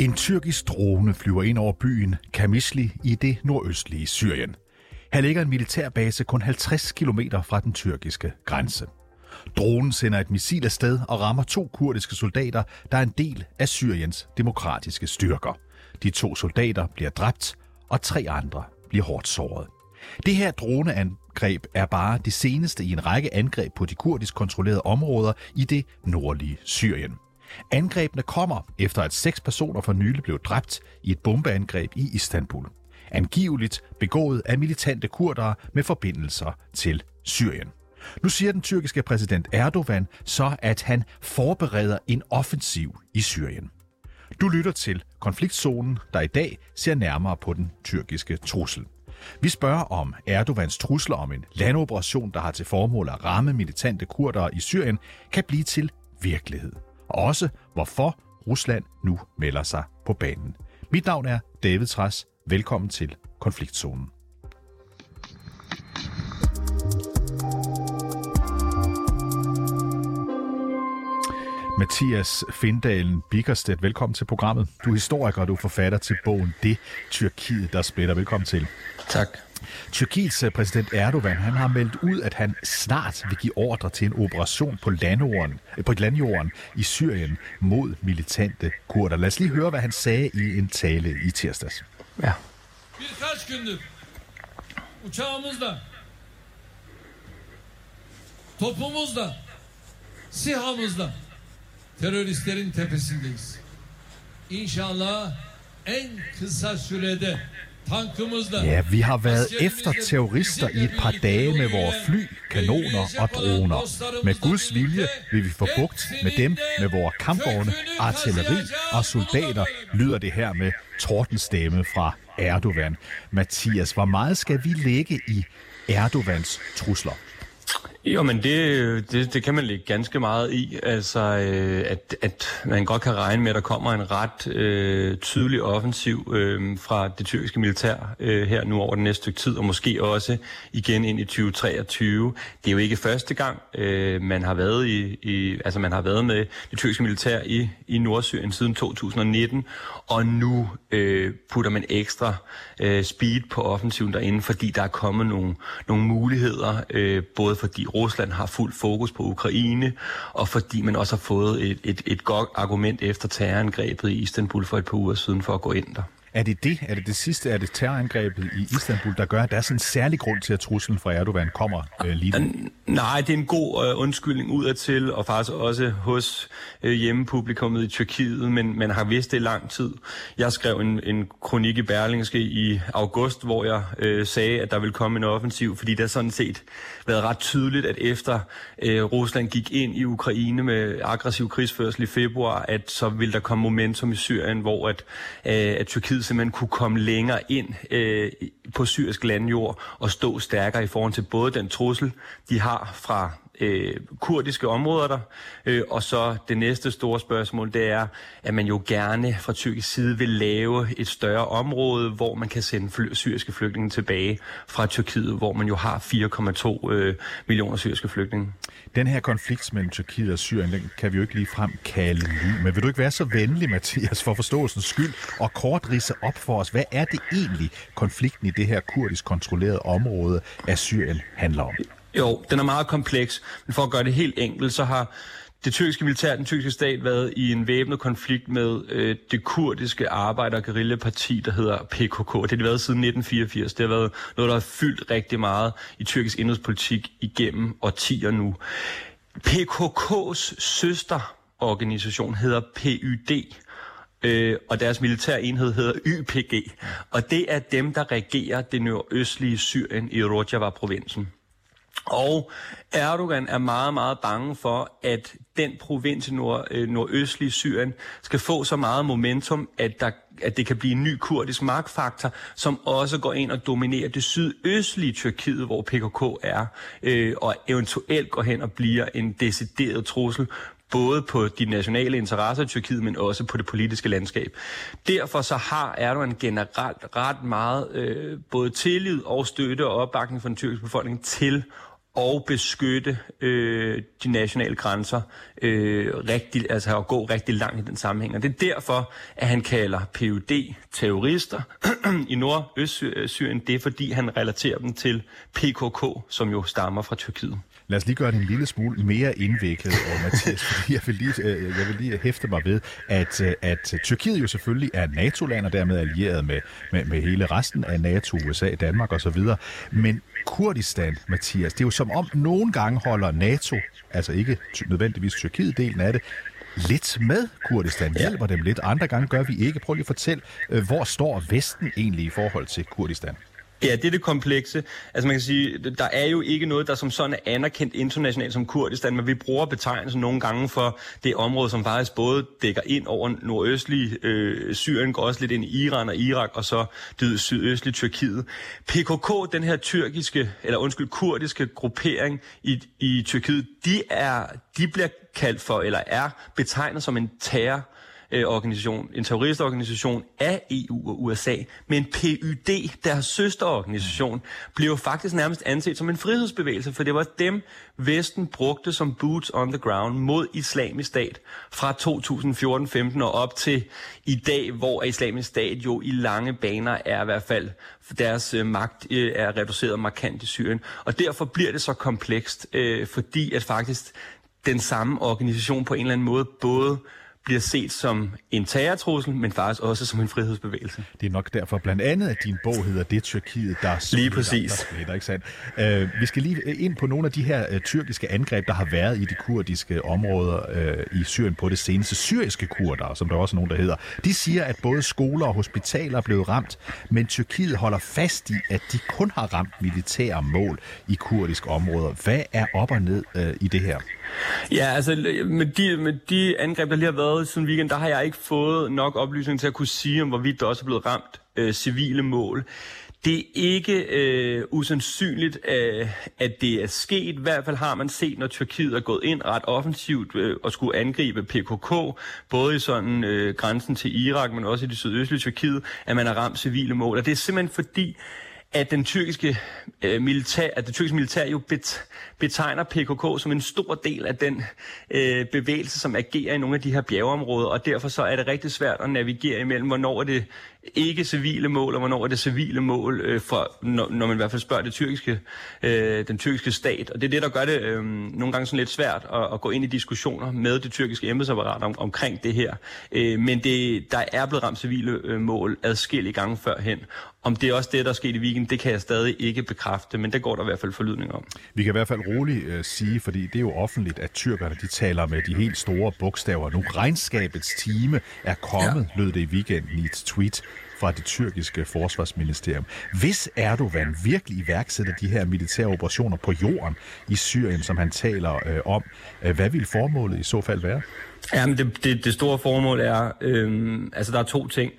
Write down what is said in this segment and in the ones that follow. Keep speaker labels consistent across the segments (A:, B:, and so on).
A: En tyrkisk drone flyver ind over byen Kamisli i det nordøstlige Syrien. Her ligger en militærbase kun 50 km fra den tyrkiske grænse. Dronen sender et missil afsted og rammer to kurdiske soldater, der er en del af Syriens demokratiske styrker. De to soldater bliver dræbt, og tre andre bliver hårdt såret. Det her droneangreb er bare det seneste i en række angreb på de kurdisk kontrollerede områder i det nordlige Syrien. Angrebene kommer efter at seks personer for nylig blev dræbt i et bombeangreb i Istanbul. Angiveligt begået af militante kurdere med forbindelser til Syrien. Nu siger den tyrkiske præsident Erdogan så, at han forbereder en offensiv i Syrien. Du lytter til konfliktzonen, der i dag ser nærmere på den tyrkiske trussel. Vi spørger om Erdogans trusler om en landoperation, der har til formål at ramme militante kurdere i Syrien, kan blive til virkelighed. Og også hvorfor Rusland nu melder sig på banen. Mit navn er David Træs. Velkommen til Konfliktzonen. Mathias Findalen Bickerstedt, velkommen til programmet. Du er historiker, og du er forfatter til bogen Det Tyrkiet, der splitter. Velkommen til.
B: Tak.
A: Tyrkiets øh, præsident Erdogan han har meldt ud, at han snart vil give ordre til en operation på landjorden, øh, på landjorden i Syrien mod militante kurder. Lad os lige høre, hvad han sagde i en tale i tirsdags.
B: Ja.
C: Birkaç gündür uçağımızla, topumuzla, sihamızla teröristlerin tepesindeyiz. İnşallah en kısa sürede.
A: Ja, vi har været efter terrorister i et par dage med vores fly, kanoner og droner. Med Guds vilje vil vi få bugt med dem, med vores kampvogne, artilleri og soldater, lyder det her med tordenstemme fra Erdogan. Mathias, hvor meget skal vi lægge i Erdogans trusler?
B: Jo, men det, det, det kan man lægge ganske meget i. Altså, øh, at, at man godt kan regne med, at der kommer en ret øh, tydelig offensiv øh, fra det tyrkiske militær øh, her nu over den næste stykke tid, og måske også igen ind i 2023. Det er jo ikke første gang, øh, man har været i, i, altså man har været med det tyrkiske militær i, i Nordsyrien siden 2019, og nu øh, putter man ekstra øh, speed på offensiven derinde, fordi der er kommet nogle, nogle muligheder, øh, både fordi Rusland har fuld fokus på Ukraine, og fordi man også har fået et, et, et godt argument efter terrorangrebet i Istanbul for et par uger siden for at gå ind der.
A: Er det det? Er det det sidste? Er det terrorangrebet i Istanbul, der gør, at der er sådan en særlig grund til, at truslen fra Erdogan kommer øh, lige nu?
B: Nej, det er en god øh, undskyldning udadtil, og faktisk også hos øh, hjemmepublikummet i Tyrkiet, men man har vidst det i lang tid. Jeg skrev en, en kronik i Berlingske i august, hvor jeg øh, sagde, at der ville komme en offensiv, fordi det har sådan set været ret tydeligt, at efter øh, Rusland gik ind i Ukraine med aggressiv krigsførsel i februar, at så ville der komme momentum i Syrien, hvor at, øh, at Tyrkiet simpelthen kunne komme længere ind øh, på syrisk landjord og stå stærkere i forhold til både den trussel, de har fra øh, kurdiske områder der. Øh, og så det næste store spørgsmål, det er, at man jo gerne fra tyrkisk side vil lave et større område, hvor man kan sende fly- syriske flygtninge tilbage fra Tyrkiet, hvor man jo har 4,2 øh, millioner syriske flygtninge.
A: Den her konflikt mellem Tyrkiet og Syrien, den kan vi jo ikke lige frem kalde ny. Men vil du ikke være så venlig, Mathias, for forståelsens skyld, og kort rise op for os, hvad er det egentlig, konflikten i det her kurdisk kontrollerede område af Syrien handler om?
B: Jo, den er meget kompleks, men for at gøre det helt enkelt, så har det tyrkiske militær, den tyrkiske stat, været i en væbnet konflikt med øh, det kurdiske arbejder- og guerillaparti, der hedder PKK. Det har været siden 1984. Det har været noget, der har fyldt rigtig meget i tyrkisk indrigspolitik igennem årtier nu. PKK's søsterorganisation hedder PYD, øh, og deres militære enhed hedder YPG. Og det er dem, der regerer det nordøstlige Syrien i Rojava-provinsen. Og Erdogan er meget, meget bange for, at den provins i nord, øh, nordøstlige Syrien skal få så meget momentum, at, der, at det kan blive en ny kurdisk magtfaktor, som også går ind og dominerer det sydøstlige Tyrkiet, hvor PKK er, øh, og eventuelt går hen og bliver en decideret trussel både på de nationale interesser i Tyrkiet, men også på det politiske landskab. Derfor så har Erdogan generelt ret meget øh, både tillid og støtte og opbakning fra den tyrkiske befolkning til og beskytte øh, de nationale grænser øh, rigtig, altså at gå rigtig langt i den sammenhæng. Og det er derfor, at han kalder PUD terrorister i Nordøstsyrien. Det er fordi, han relaterer dem til PKK, som jo stammer fra Tyrkiet.
A: Lad os lige gøre det en lille smule mere indviklet, og Mathias, fordi jeg vil lige, øh, jeg vil lige hæfte mig ved, at, øh, at Tyrkiet jo selvfølgelig er NATO-land og dermed allieret med, med, med hele resten af NATO, USA, Danmark osv. Men Kurdistan, Mathias, det er jo som om nogle gange holder NATO, altså ikke nødvendigvis Tyrkiet-delen af det, lidt med Kurdistan, hjælper dem lidt. Andre gange gør vi ikke. Prøv lige at fortælle, øh, hvor står Vesten egentlig i forhold til Kurdistan?
B: Ja, det er det komplekse. Altså man kan sige, der er jo ikke noget, der som sådan er anerkendt internationalt som Kurdistan, men vi bruger betegnelsen nogle gange for det område, som faktisk både dækker ind over nordøstlige øh, Syrien, går også lidt ind i Iran og Irak, og så det sydøstlige Tyrkiet. PKK, den her tyrkiske, eller undskyld, kurdiske gruppering i, i Tyrkiet, de, er, de bliver kaldt for, eller er betegnet som en terror øh, organisation, en terroristorganisation af EU og USA, men PYD, deres søsterorganisation, blev faktisk nærmest anset som en frihedsbevægelse, for det var dem, Vesten brugte som boots on the ground mod islamisk stat fra 2014-15 og op til i dag, hvor islamisk stat jo i lange baner er i hvert fald deres øh, magt øh, er reduceret markant i Syrien. Og derfor bliver det så komplekst, øh, fordi at faktisk den samme organisation på en eller anden måde både bliver set som en terrortrussel, men faktisk også som en frihedsbevægelse.
A: Det er nok derfor blandt andet, at din bog hedder Det Tyrkiet, der
B: splitter, lige præcis.
A: Der splitter, ikke sandt? Uh, vi skal lige ind på nogle af de her uh, tyrkiske angreb, der har været i de kurdiske områder uh, i Syrien på det seneste. Syriske kurder, som der også er nogen, der hedder. De siger, at både skoler og hospitaler er blevet ramt, men Tyrkiet holder fast i, at de kun har ramt militære mål i kurdiske områder. Hvad er op og ned uh, i det her?
B: Ja, altså med de, med de angreb, der lige har været sådan weekend, der har jeg ikke fået nok oplysning til at kunne sige, om hvorvidt der også er blevet ramt øh, civile mål. Det er ikke øh, usandsynligt, øh, at det er sket. I hvert fald har man set, når Tyrkiet er gået ind ret offensivt øh, og skulle angribe PKK, både i sådan øh, grænsen til Irak, men også i det sydøstlige Tyrkiet, at man har ramt civile mål. Og det er simpelthen fordi, at den tyrkiske øh, militær, at det tyrkiske militær jo bet, betegner PKK som en stor del af den øh, bevægelse, som agerer i nogle af de her bjergeområder, og derfor så er det rigtig svært at navigere imellem, hvornår er det ikke civile mål, og hvornår er det civile mål, øh, for, når, når man i hvert fald spørger det tyrkiske, øh, den tyrkiske stat. Og det er det, der gør det øh, nogle gange sådan lidt svært at, at gå ind i diskussioner med det tyrkiske embedsapparat om, omkring det her. Øh, men det, der er blevet ramt civile øh, mål adskillige gange førhen. Om det er også det, der er sket i weekend, det kan jeg stadig ikke bekræfte, men det går der i hvert fald forlydning om.
A: Vi kan i hvert fald roligt uh, sige, fordi det er jo offentligt, at tyrkerne de taler med de helt store bogstaver. Nu regnskabets time er kommet, ja. lød det i weekenden i et tweet fra det tyrkiske forsvarsministerium. Hvis Erdogan virkelig iværksætter de her militære operationer på jorden i Syrien, som han taler øh, om, øh, hvad vil formålet i så fald være?
B: Jamen, det, det, det store formål er, øh, altså der er to ting.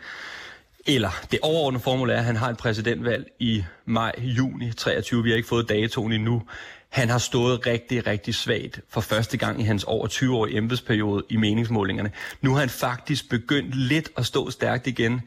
B: Eller det overordnede formål er, at han har et præsidentvalg i maj-juni 23. Vi har ikke fået datoen endnu. Han har stået rigtig, rigtig svagt for første gang i hans over 20-årige embedsperiode i meningsmålingerne. Nu har han faktisk begyndt lidt at stå stærkt igen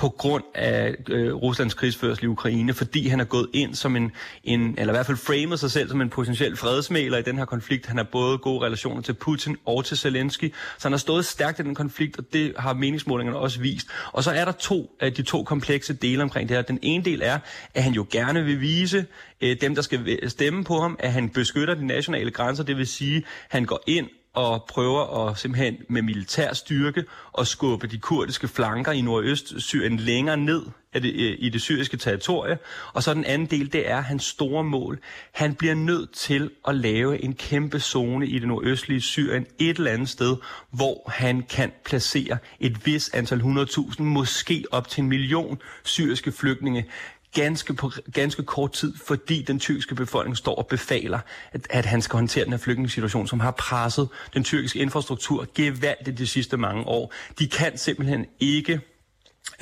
B: på grund af øh, Ruslands krigsførsel i Ukraine, fordi han er gået ind som en, en, eller i hvert fald framet sig selv som en potentiel fredsmæler i den her konflikt. Han har både gode relationer til Putin og til Zelensky, så han har stået stærkt i den konflikt, og det har meningsmålingerne også vist. Og så er der to af de to komplekse dele omkring det her. Den ene del er, at han jo gerne vil vise øh, dem, der skal stemme på ham, at han beskytter de nationale grænser, det vil sige, at han går ind og prøver at simpelthen med militær styrke at skubbe de kurdiske flanker i nordøst-Syrien længere ned af det, øh, i det syriske territorie. Og så den anden del, det er hans store mål. Han bliver nødt til at lave en kæmpe zone i det nordøstlige Syrien et eller andet sted, hvor han kan placere et vis antal 100.000, måske op til en million syriske flygtninge ganske, på ganske kort tid, fordi den tyrkiske befolkning står og befaler, at, at han skal håndtere den her flygtningssituation, som har presset den tyrkiske infrastruktur gevaldigt de sidste mange år. De kan simpelthen ikke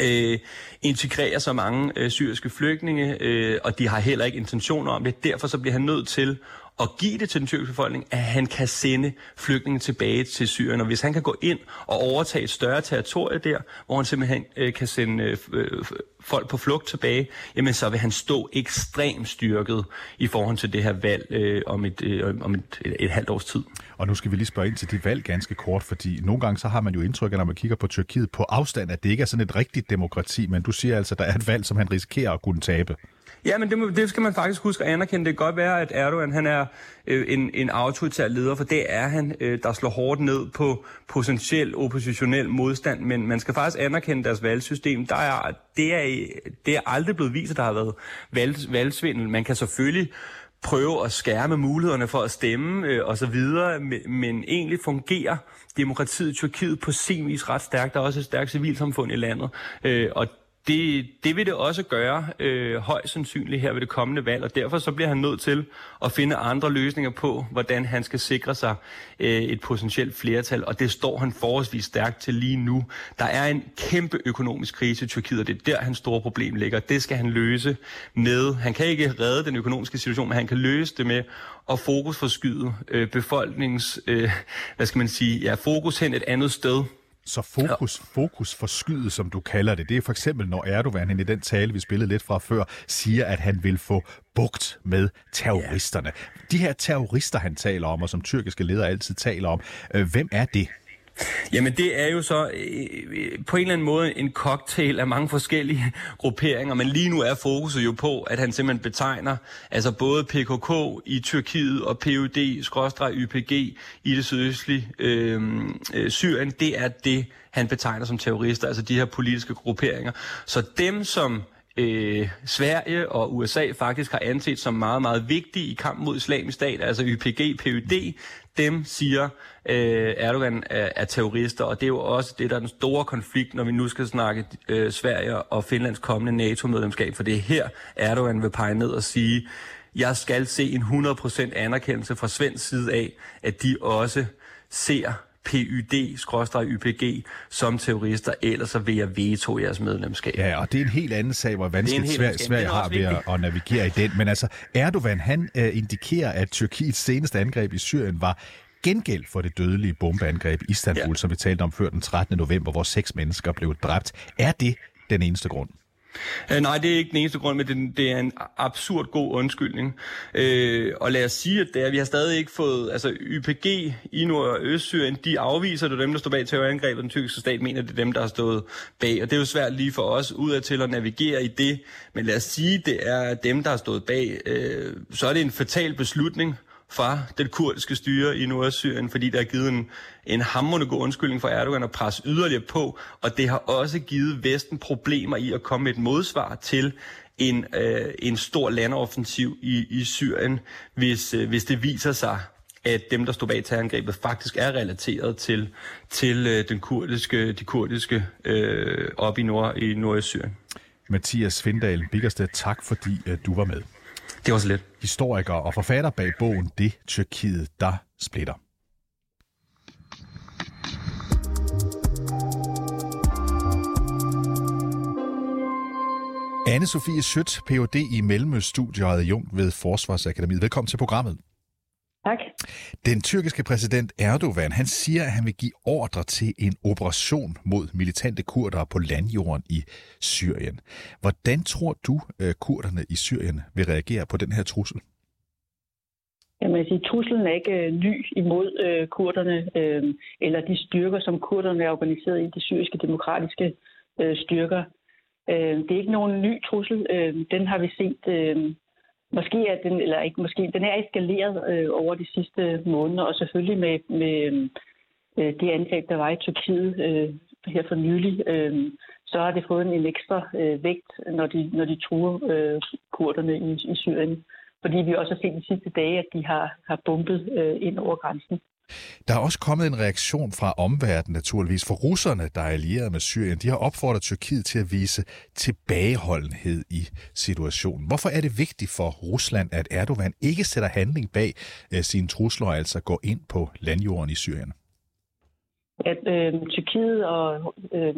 B: øh, integrere så mange øh, syriske flygtninge, øh, og de har heller ikke intentioner om det. Derfor så bliver han nødt til at give det til den tyrkiske befolkning, at han kan sende flygtninge tilbage til Syrien. Og hvis han kan gå ind og overtage et større territorie der, hvor han simpelthen øh, kan sende øh, øh folk på flugt tilbage, jamen så vil han stå ekstremt styrket i forhold til det her valg øh, om, et, øh, om et, et, et halvt års tid.
A: Og nu skal vi lige spørge ind til det valg ganske kort, fordi nogle gange så har man jo indtryk når man kigger på Tyrkiet på afstand, at det ikke er sådan et rigtigt demokrati, men du siger altså, at der er et valg, som han risikerer at kunne tabe.
B: Ja, men det, må, det skal man faktisk huske at anerkende. Det kan godt være, at Erdogan han er øh, en, en autoritær leder, for det er han, øh, der slår hårdt ned på potentiel oppositionel modstand, men man skal faktisk anerkende deres valgsystem. Der er, det, er, det er aldrig blevet vist, at der har været valg, valgsvindel. Man kan selvfølgelig prøve at skærme mulighederne for at stemme øh, osv., men, men egentlig fungerer demokratiet i Tyrkiet på sin vis ret stærkt. Der er også et stærkt civilsamfund i landet, øh, og det, det vil det også gøre øh, højst sandsynligt her ved det kommende valg, og derfor så bliver han nødt til at finde andre løsninger på, hvordan han skal sikre sig øh, et potentielt flertal, og det står han forholdsvis stærkt til lige nu. Der er en kæmpe økonomisk krise i Tyrkiet, og det er der, hans store problem ligger. Det skal han løse med. Han kan ikke redde den økonomiske situation, men han kan løse det med at fokusforskyde øh, befolkningens, øh, hvad skal man sige, ja, fokus hen et andet sted,
A: så fokus, ja. fokus forskydet, som du kalder det, det er for eksempel, når Erdogan i den tale, vi spillede lidt fra før, siger, at han vil få bugt med terroristerne. Ja. De her terrorister, han taler om, og som tyrkiske ledere altid taler om, øh, hvem er det?
B: Jamen det er jo så øh, øh, på en eller anden måde en cocktail af mange forskellige grupperinger, men lige nu er fokuset jo på, at han simpelthen betegner altså både PKK i Tyrkiet og PUD-YPG i det sydøstlige øh, øh, Syrien. Det er det, han betegner som terrorister, altså de her politiske grupperinger. Så dem, som øh, Sverige og USA faktisk har anset som meget, meget vigtige i kampen mod islamisk stat, altså YPG, PUD, dem siger øh, Erdogan er, er terrorister, og det er jo også det, der er den store konflikt, når vi nu skal snakke øh, Sverige og Finlands kommende NATO-medlemskab, for det er her, Erdogan vil pege ned og sige, jeg skal se en 100% anerkendelse fra svensk side af, at de også ser PYD-YPG som terrorister, ellers så vil jeg veto jeres medlemskab.
A: Ja, og det er en helt anden sag, hvor vanskeligt Sverige, Sverige har ved at, at navigere i den. Men altså, Erdogan, han uh, indikerer, at Tyrkiets seneste angreb i Syrien var gengæld for det dødelige bombeangreb i Istanbul, ja. som vi talte om før den 13. november, hvor seks mennesker blev dræbt. Er det den eneste grund?
B: Uh, nej, det er ikke den eneste grund, men det, det er en absurd god undskyldning. Øh, og lad os sige, at det er, vi har stadig ikke fået, altså YPG i Nord- og Østsyrien, de afviser, det dem, der står bag terrorangrebet, den tyrkiske stat mener, det er dem, der har stået bag. Og det er jo svært lige for os udadtil at navigere i det. Men lad os sige, det er dem, der har stået bag. Øh, så er det en fatal beslutning fra det kurdiske styre i Nordsyrien, fordi der er givet en, en hammerende god undskyldning for Erdogan at presse yderligere på, og det har også givet Vesten problemer i at komme med et modsvar til en, øh, en stor landoffensiv i, i Syrien, hvis, øh, hvis det viser sig, at dem, der stod bag terrorangrebet, faktisk er relateret til, til øh, den kurdiske, de kurdiske øh, op i, nord, i Nordsyrien.
A: Mathias Findal Biggersted, tak fordi øh, du var med.
B: Det var så lidt.
A: Historiker og forfatter bag bogen Det Tyrkiet, der splitter. Anne-Sophie Sødt, Ph.D. i Mellemøststudiet og adjunkt ved Forsvarsakademiet. Velkommen til programmet.
D: Tak.
A: Den tyrkiske præsident Erdogan, han siger, at han vil give ordre til en operation mod militante kurdere på landjorden i Syrien. Hvordan tror du, at kurderne i Syrien vil reagere på den her trussel?
D: Jamen, jeg siger, truslen er ikke øh, ny imod øh, kurderne, øh, eller de styrker, som kurderne er organiseret i, de syriske demokratiske øh, styrker. Øh, det er ikke nogen ny trussel. Øh, den har vi set øh, Måske er den, eller ikke måske, den er eskaleret øh, over de sidste måneder, og selvfølgelig med, med øh, det angreb, der var i Tyrkiet øh, her for nylig, øh, så har det fået en, en ekstra øh, vægt, når de, når de truer øh, kurderne i, i Syrien. Fordi vi også har set de sidste dage, at de har, har bumpet øh, ind over grænsen.
A: Der er også kommet en reaktion fra omverdenen naturligvis, for russerne, der er allieret med Syrien, de har opfordret Tyrkiet til at vise tilbageholdenhed i situationen. Hvorfor er det vigtigt for Rusland, at Erdogan ikke sætter handling bag øh, sine trusler, altså går ind på landjorden i Syrien?
D: At øh, Tyrkiet og øh,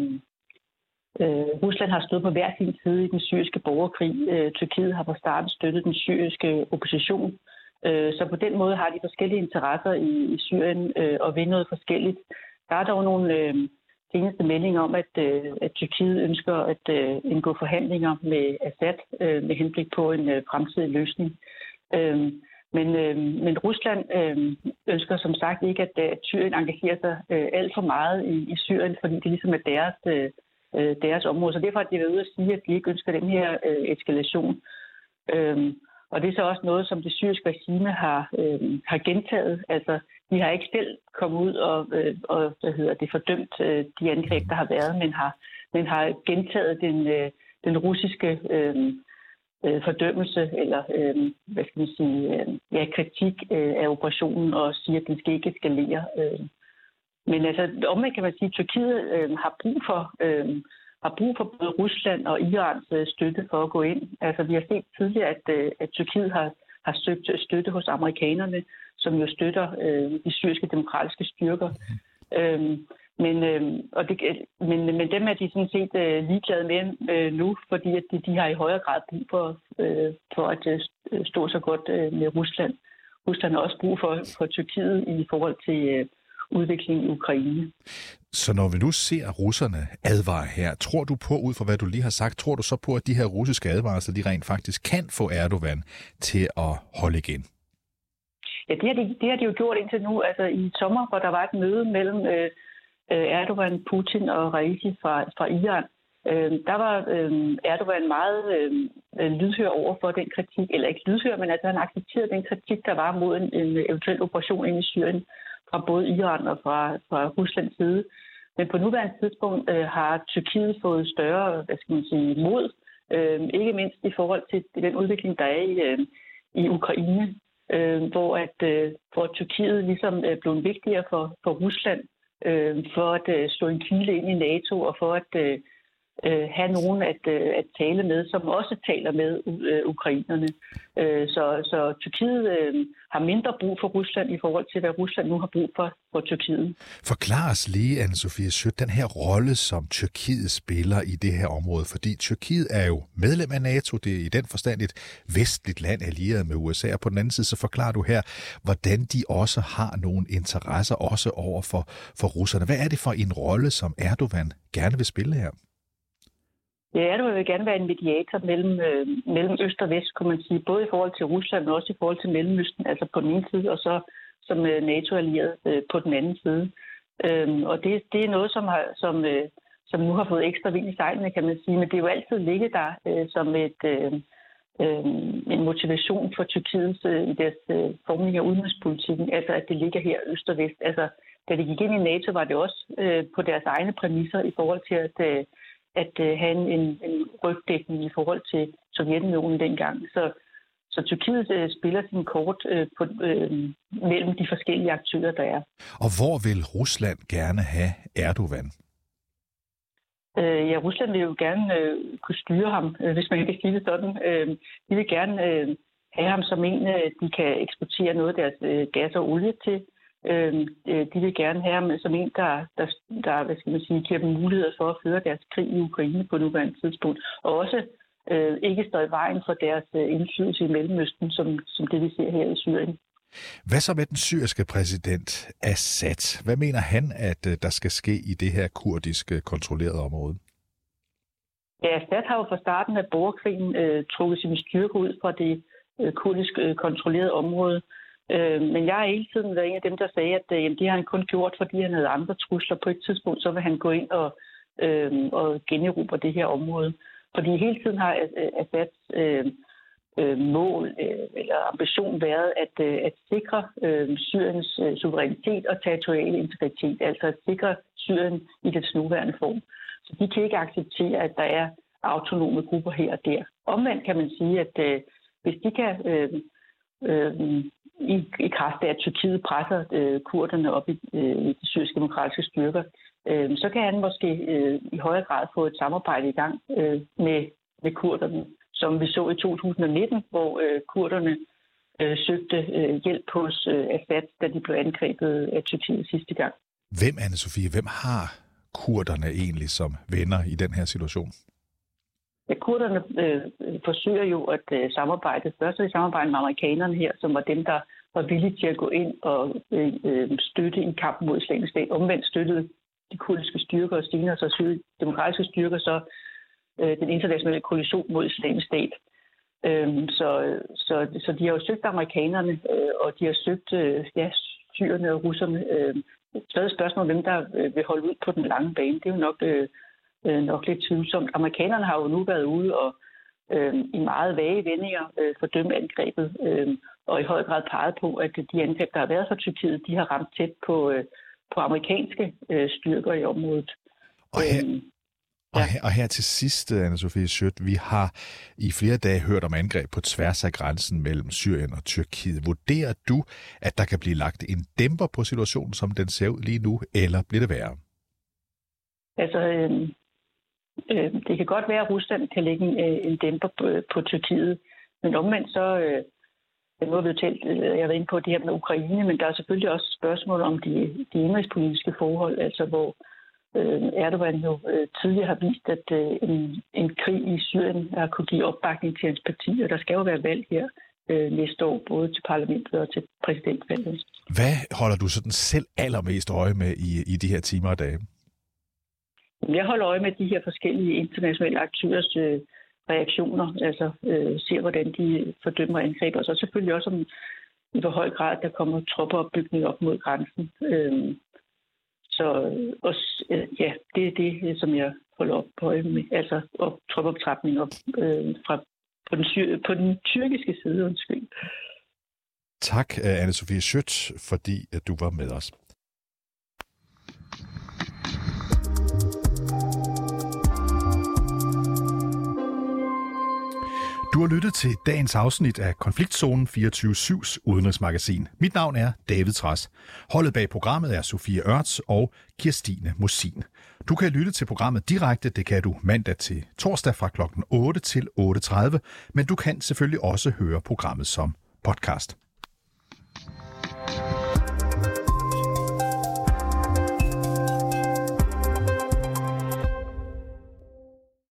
D: øh, Rusland har stået på hver sin side i den syriske borgerkrig. Øh, Tyrkiet har fra starten støttet den syriske opposition Øh, så på den måde har de forskellige interesser i, i Syrien øh, og vil noget forskelligt. Der er dog nogle øh, seneste meldinger om, at, øh, at Tyrkiet ønsker at øh, indgå forhandlinger med Assad øh, med henblik på en øh, fremtidig løsning. Øh, men, øh, men Rusland øh, ønsker som sagt ikke, at, at Syrien engagerer sig øh, alt for meget i, i Syrien, fordi det ligesom er deres, øh, øh deres område. Så derfor har de været ude at sige, at de ikke ønsker den her øh, eskalation. Øh, og det er så også noget, som det syriske regime har, øh, har gentaget. Altså, de har ikke selv kommet ud og, øh, og hvad hedder det, fordømt øh, de angreb, der har været, men har, men har gentaget den, øh, den russiske øh, øh, fordømmelse eller øh, hvad skal man sige, øh, ja, kritik øh, af operationen og siger, at den skal ikke eskalere. Øh. Men altså, omvendt kan man sige, at Tyrkiet øh, har brug for øh, har brug for både Rusland og Irans øh, støtte for at gå ind. Altså, vi har set tidligere, at, øh, at Tyrkiet har, har søgt støtte hos amerikanerne, som jo støtter øh, de syriske demokratiske styrker. Øhm, men, øh, og det, men, men dem er de sådan set øh, ligeglade med øh, nu, fordi at de, de har i højere grad brug for, øh, for at øh, stå så godt øh, med Rusland. Rusland har også brug for, for Tyrkiet i forhold til øh, udviklingen i Ukraine.
A: Så når vi nu ser russerne advare her, tror du på, ud fra hvad du lige har sagt, tror du så på, at de her russiske advarsler, de rent faktisk kan få Erdogan til at holde igen?
D: Ja, det har de, det har de jo gjort indtil nu. Altså i sommer, hvor der var et møde mellem øh, øh Erdogan, Putin og Raisi fra, fra Iran, øh, der var øh, Erdogan meget øh, lydhør over for den kritik, eller ikke lydhør, men altså han accepterede den kritik, der var mod en, en eventuel operation ind i Syrien fra både Iran og fra, fra Ruslands side. Men på nuværende tidspunkt øh, har Tyrkiet fået større hvad skal man sige, mod, øh, ikke mindst i forhold til den udvikling, der er i, øh, i Ukraine, øh, hvor, at, øh, hvor Tyrkiet ligesom øh, er blevet vigtigere for, for Rusland, øh, for at øh, stå en kile ind i NATO og for at øh, øh, have nogen at, øh, at tale med, som også taler med øh, ukrainerne. Øh, så, så Tyrkiet øh, har mindre brug for Rusland i forhold til, hvad Rusland nu har brug for for Tyrkiet.
A: Forklar os lige, Anne-Sophie Sødt, den her rolle, som Tyrkiet spiller i det her område, fordi Tyrkiet er jo medlem af NATO, det er i den forstand et vestligt land allieret med USA, og på den anden side så forklarer du her, hvordan de også har nogle interesser også over for, for russerne. Hvad er det for en rolle, som Erdogan gerne vil spille her?
D: Ja, Erdogan vil gerne være en mediator mellem, øh, mellem øst og vest, kunne man sige. Både i forhold til Rusland, men også i forhold til Mellemøsten, altså på den ene side, og så som øh, NATO-allieret øh, på den anden side. Øhm, og det, det er noget, som, har, som, øh, som nu har fået ekstra vind i sejlene, kan man sige. Men det er jo altid ligget der øh, som et, øh, øh, en motivation for Tyrkiet øh, i deres øh, formning af udenrigspolitikken, altså at det ligger her øst og vest. Altså, da de gik ind i NATO, var det også øh, på deres egne præmisser i forhold til at... Øh, at øh, have en, en rygdækning i forhold til Sovjetunionen dengang. Så, så Tyrkiet øh, spiller sin kort øh, på, øh, mellem de forskellige aktører, der er.
A: Og hvor vil Rusland gerne have Erdogan?
D: Øh, ja, Rusland vil jo gerne øh, kunne styre ham, øh, hvis man kan sige det sådan. Øh, de vil gerne øh, have ham som en, øh, de kan eksportere noget af deres øh, gas og olie til. Øh, de vil gerne have ham som en, der, der, der hvad skal man sige, giver dem muligheder for at føre deres krig i Ukraine på nuværende tidspunkt. Og også øh, ikke står i vejen for deres øh, indflydelse i Mellemøsten, som, som det vi ser her i Syrien.
A: Hvad så med den syriske præsident Assad? Hvad mener han, at øh, der skal ske i det her kurdiske kontrollerede område?
D: Ja, Assad har jo fra starten af borgerkrigen øh, trukket sin styrke ud fra det øh, kurdisk øh, kontrollerede område. Øh, men jeg har hele tiden været en af dem, der sagde, at øh, jamen, det har han kun gjort, fordi han havde andre trusler. På et tidspunkt, så vil han gå ind og, øh, og generobre det her område. Fordi hele tiden har Assads øh, øh, mål øh, eller ambition været at, øh, at sikre øh, Syriens øh, suverænitet og territoriale integritet, altså at sikre Syrien i dets nuværende form. Så de kan ikke acceptere, at der er autonome grupper her og der. Omvendt kan man sige, at øh, hvis de kan øh, øh, i, i kraft af, at Tyrkiet presser øh, kurderne op i, øh, de syriske demokratiske styrker, øh, så kan han måske øh, i højere grad få et samarbejde i gang øh, med, med kurderne, som vi så i 2019, hvor øh, kurderne øh, søgte øh, hjælp hos øh, Assad, da de blev angrebet af Tyrkiet sidste gang.
A: Hvem, Anne-Sophie, hvem har kurderne egentlig som venner i den her situation?
D: Ja, kurderne øh, forsøger jo at øh, samarbejde. Først i samarbejde med amerikanerne her, som var dem, der var villige til at gå ind og øh, øh støtte en kamp mod islamisk stat. Omvendt støttede de kurdiske styrker og senere så demokratiske styrker så øh, den internationale koalition mod islamisk stat. Øh, så, så, så de har jo søgt amerikanerne, øh, og de har søgt øh, ja, syrerne og russerne. Øh, stadig spørgsmål om hvem der øh, vil holde ud på den lange bane. Det er jo nok, øh, øh, nok lidt tvivlsomt. Amerikanerne har jo nu været ude og øh, i meget vage vendinger øh, fordømme angrebet, øh, og i høj grad peget på, at de angreb, der har været fra Tyrkiet, de har ramt tæt på, øh, på amerikanske øh, styrker i området.
A: Og her, øhm, og, her, og her til sidst, Anna-Sophie Schødt, vi har i flere dage hørt om angreb på tværs af grænsen mellem Syrien og Tyrkiet. Vurderer du, at der kan blive lagt en dæmper på situationen, som den ser ud lige nu, eller bliver det værre?
D: Altså, øh, øh, det kan godt være, at Rusland kan lægge en, øh, en dæmper på, øh, på Tyrkiet, men omvendt så, øh, nu har vi jo talt, øh, jeg har været inde på det her med Ukraine, men der er selvfølgelig også spørgsmål om de, de indrigspolitiske forhold, altså hvor øh, Erdogan jo øh, tidligere har vist, at øh, en, en krig i Syrien har kunne give opbakning til hans parti, og der skal jo være valg her øh, næste år, både til parlamentet og til præsidentvalget.
A: Hvad holder du sådan selv allermest øje med i, i de her timer og dage?
D: Jeg holder øje med de her forskellige internationale aktørers øh, reaktioner, altså øh, ser, hvordan de fordømmer angreb, og så selvfølgelig også om i hvor høj grad der kommer troppeopbygning op mod grænsen. Øhm, øh, så også, øh, ja, det er det, øh, som jeg holder op på øje med, altså op, troppeoptrapning op øh, fra, på, den, på den tyrkiske side, undskyld.
A: Tak, øh, Anne-Sophie Schødt, fordi at du var med os. Du har lyttet til dagens afsnit af Konfliktzonen 24-7's udenrigsmagasin. Mit navn er David Tras. Holdet bag programmet er Sofie Ørts og Kirstine Mosin. Du kan lytte til programmet direkte, det kan du mandag til torsdag fra kl. 8 til 8.30, men du kan selvfølgelig også høre programmet som podcast.